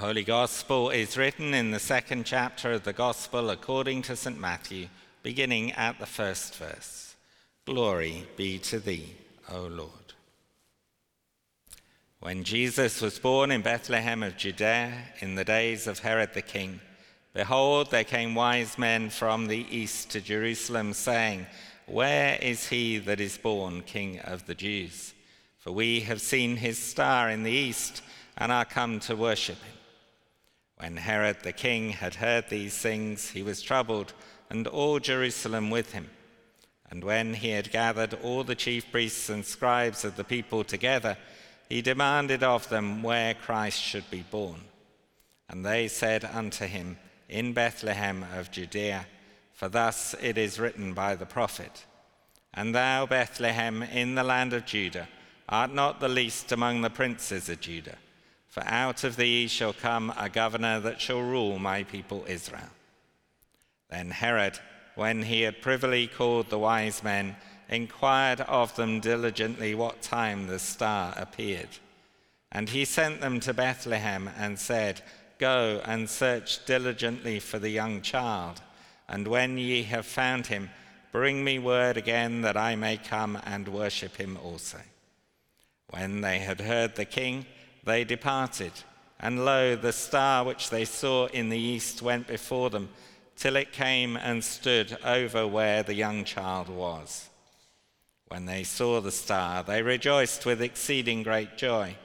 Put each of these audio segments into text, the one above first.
Holy Gospel is written in the second chapter of the Gospel according to St. Matthew, beginning at the first verse. Glory be to thee, O Lord. When Jesus was born in Bethlehem of Judea in the days of Herod the king, behold, there came wise men from the east to Jerusalem, saying, Where is he that is born King of the Jews? For we have seen his star in the east and are come to worship him. When Herod the king had heard these things, he was troubled, and all Jerusalem with him. And when he had gathered all the chief priests and scribes of the people together, he demanded of them where Christ should be born. And they said unto him, In Bethlehem of Judea, for thus it is written by the prophet And thou, Bethlehem, in the land of Judah, art not the least among the princes of Judah. For out of thee shall come a governor that shall rule my people Israel. Then Herod, when he had privily called the wise men, inquired of them diligently what time the star appeared. And he sent them to Bethlehem and said, Go and search diligently for the young child, and when ye have found him, bring me word again that I may come and worship him also. When they had heard the king, they departed, and lo, the star which they saw in the east went before them, till it came and stood over where the young child was. When they saw the star, they rejoiced with exceeding great joy.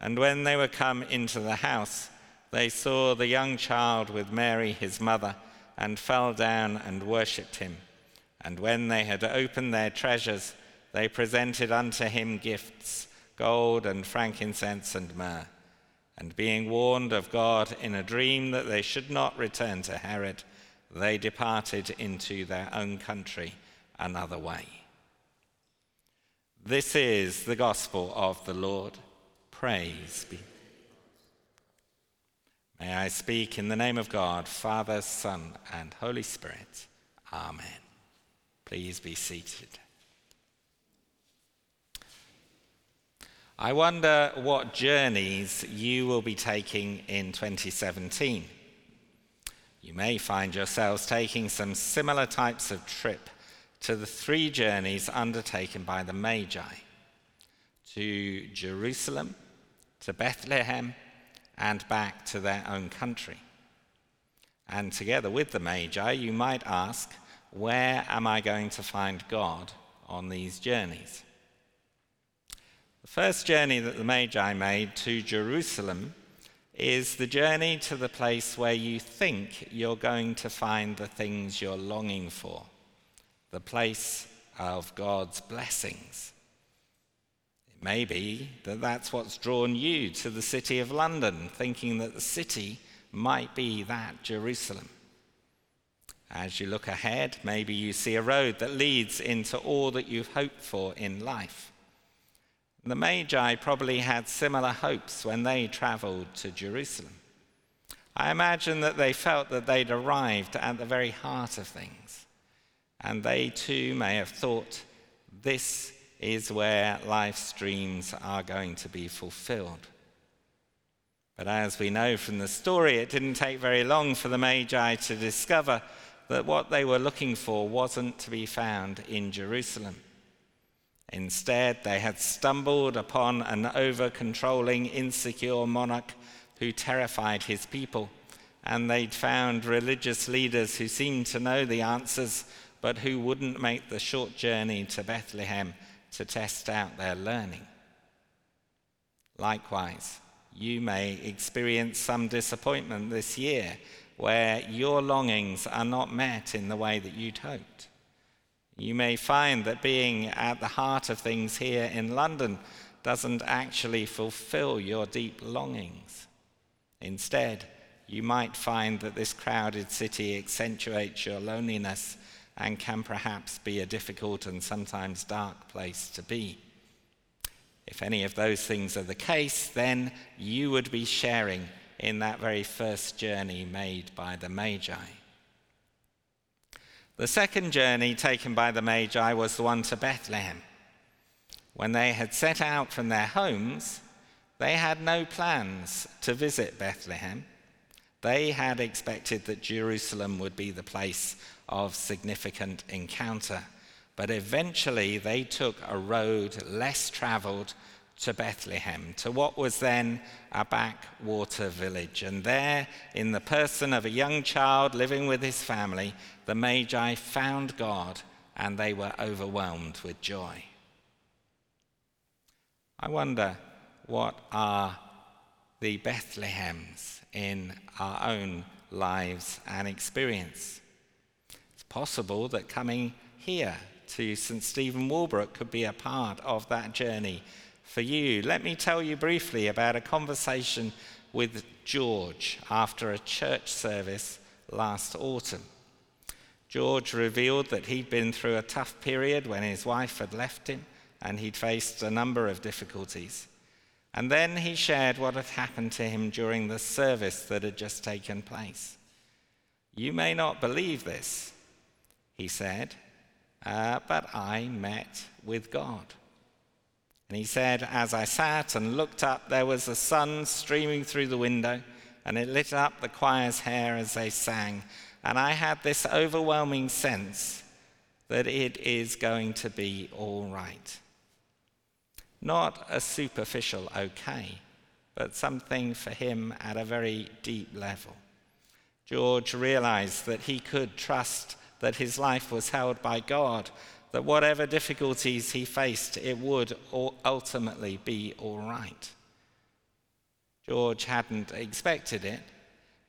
And when they were come into the house, they saw the young child with Mary his mother, and fell down and worshipped him. And when they had opened their treasures, they presented unto him gifts gold and frankincense and myrrh. And being warned of God in a dream that they should not return to Herod, they departed into their own country another way. This is the gospel of the Lord. Praise be. May I speak in the name of God, Father, Son, and Holy Spirit. Amen. Please be seated. I wonder what journeys you will be taking in 2017. You may find yourselves taking some similar types of trip to the three journeys undertaken by the Magi to Jerusalem, to Bethlehem, and back to their own country. And together with the Magi, you might ask, where am I going to find God on these journeys? The first journey that the Magi made to Jerusalem is the journey to the place where you think you're going to find the things you're longing for, the place of God's blessings. It may be that that's what's drawn you to the city of London, thinking that the city might be that Jerusalem. As you look ahead, maybe you see a road that leads into all that you've hoped for in life. The Magi probably had similar hopes when they traveled to Jerusalem. I imagine that they felt that they'd arrived at the very heart of things, and they too may have thought this is where life's dreams are going to be fulfilled. But as we know from the story, it didn't take very long for the Magi to discover that what they were looking for wasn't to be found in Jerusalem. Instead, they had stumbled upon an over controlling, insecure monarch who terrified his people, and they'd found religious leaders who seemed to know the answers, but who wouldn't make the short journey to Bethlehem to test out their learning. Likewise, you may experience some disappointment this year where your longings are not met in the way that you'd hoped. You may find that being at the heart of things here in London doesn't actually fulfill your deep longings. Instead, you might find that this crowded city accentuates your loneliness and can perhaps be a difficult and sometimes dark place to be. If any of those things are the case, then you would be sharing in that very first journey made by the Magi. The second journey taken by the Magi was the one to Bethlehem. When they had set out from their homes, they had no plans to visit Bethlehem. They had expected that Jerusalem would be the place of significant encounter. But eventually, they took a road less traveled to Bethlehem, to what was then a backwater village. And there, in the person of a young child living with his family, the Magi found God and they were overwhelmed with joy. I wonder what are the Bethlehems in our own lives and experience. It's possible that coming here to St. Stephen Walbrook could be a part of that journey for you. Let me tell you briefly about a conversation with George after a church service last autumn. George revealed that he'd been through a tough period when his wife had left him and he'd faced a number of difficulties. And then he shared what had happened to him during the service that had just taken place. You may not believe this, he said, uh, but I met with God. And he said, As I sat and looked up, there was the sun streaming through the window, and it lit up the choir's hair as they sang. And I had this overwhelming sense that it is going to be all right. Not a superficial okay, but something for him at a very deep level. George realized that he could trust that his life was held by God, that whatever difficulties he faced, it would ultimately be all right. George hadn't expected it,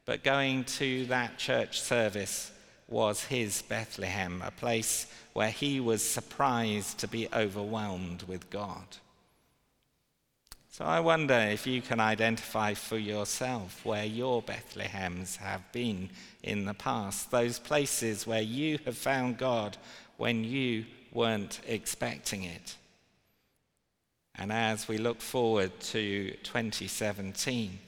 but going to that church service was his Bethlehem, a place where he was surprised to be overwhelmed with God. So I wonder if you can identify for yourself where your Bethlehems have been in the past, those places where you have found God when you weren't expecting it. And as we look forward to 2017,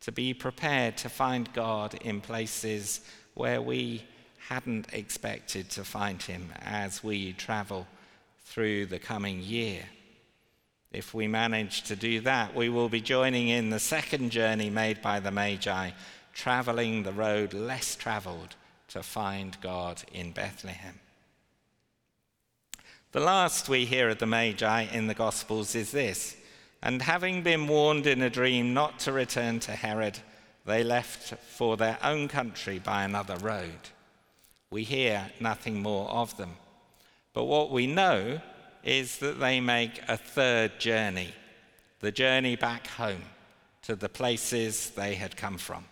to be prepared to find God in places where we hadn't expected to find Him as we travel through the coming year. If we manage to do that, we will be joining in the second journey made by the Magi, traveling the road less traveled to find God in Bethlehem. The last we hear of the Magi in the Gospels is this And having been warned in a dream not to return to Herod, they left for their own country by another road. We hear nothing more of them. But what we know is that they make a third journey, the journey back home to the places they had come from.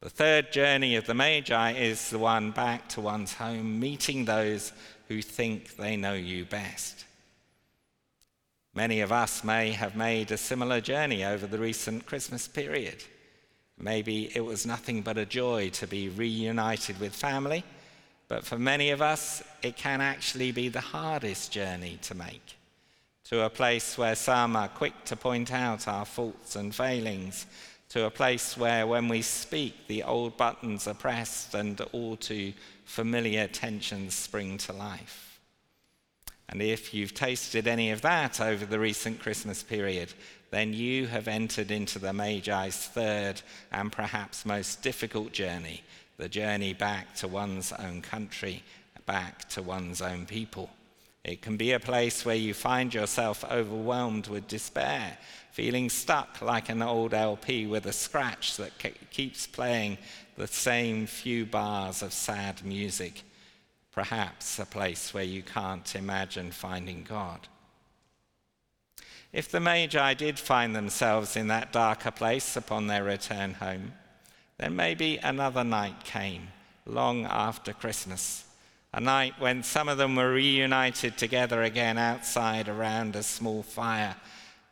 The third journey of the Magi is the one back to one's home, meeting those who think they know you best. Many of us may have made a similar journey over the recent Christmas period. Maybe it was nothing but a joy to be reunited with family but for many of us, it can actually be the hardest journey to make to a place where some are quick to point out our faults and failings, to a place where when we speak, the old buttons are pressed and all too familiar tensions spring to life. And if you've tasted any of that over the recent Christmas period, then you have entered into the Magi's third and perhaps most difficult journey the journey back to one's own country, back to one's own people. It can be a place where you find yourself overwhelmed with despair, feeling stuck like an old LP with a scratch that keeps playing the same few bars of sad music. Perhaps a place where you can't imagine finding God. If the Magi did find themselves in that darker place upon their return home, then maybe another night came, long after Christmas, a night when some of them were reunited together again outside around a small fire.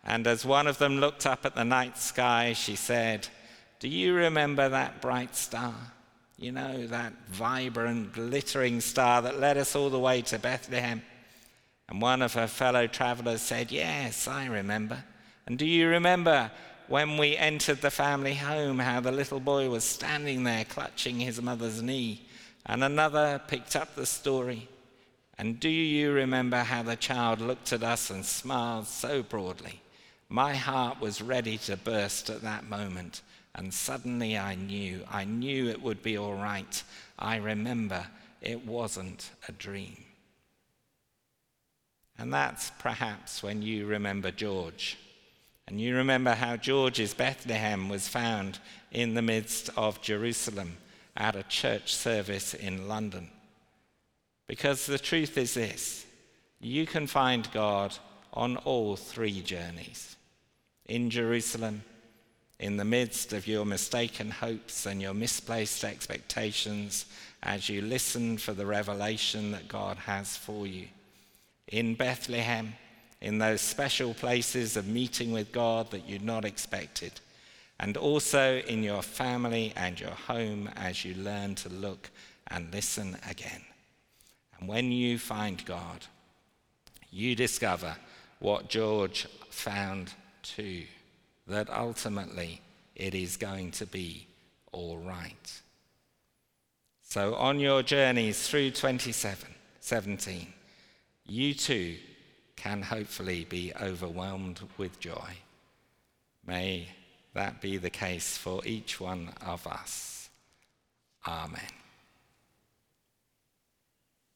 And as one of them looked up at the night sky, she said, Do you remember that bright star? You know, that vibrant, glittering star that led us all the way to Bethlehem? And one of her fellow travelers said, Yes, I remember. And do you remember when we entered the family home, how the little boy was standing there clutching his mother's knee. And another picked up the story. And do you remember how the child looked at us and smiled so broadly? My heart was ready to burst at that moment, and suddenly I knew. I knew it would be all right. I remember it wasn't a dream. And that's perhaps when you remember George. And you remember how George's Bethlehem was found in the midst of Jerusalem at a church service in London. Because the truth is this you can find God on all three journeys in Jerusalem, in the midst of your mistaken hopes and your misplaced expectations as you listen for the revelation that God has for you, in Bethlehem, in those special places of meeting with God that you'd not expected, and also in your family and your home as you learn to look and listen again. And when you find God, you discover what George found too that ultimately it is going to be all right. So, on your journeys through 2017, you too can hopefully be overwhelmed with joy. May that be the case for each one of us. Amen.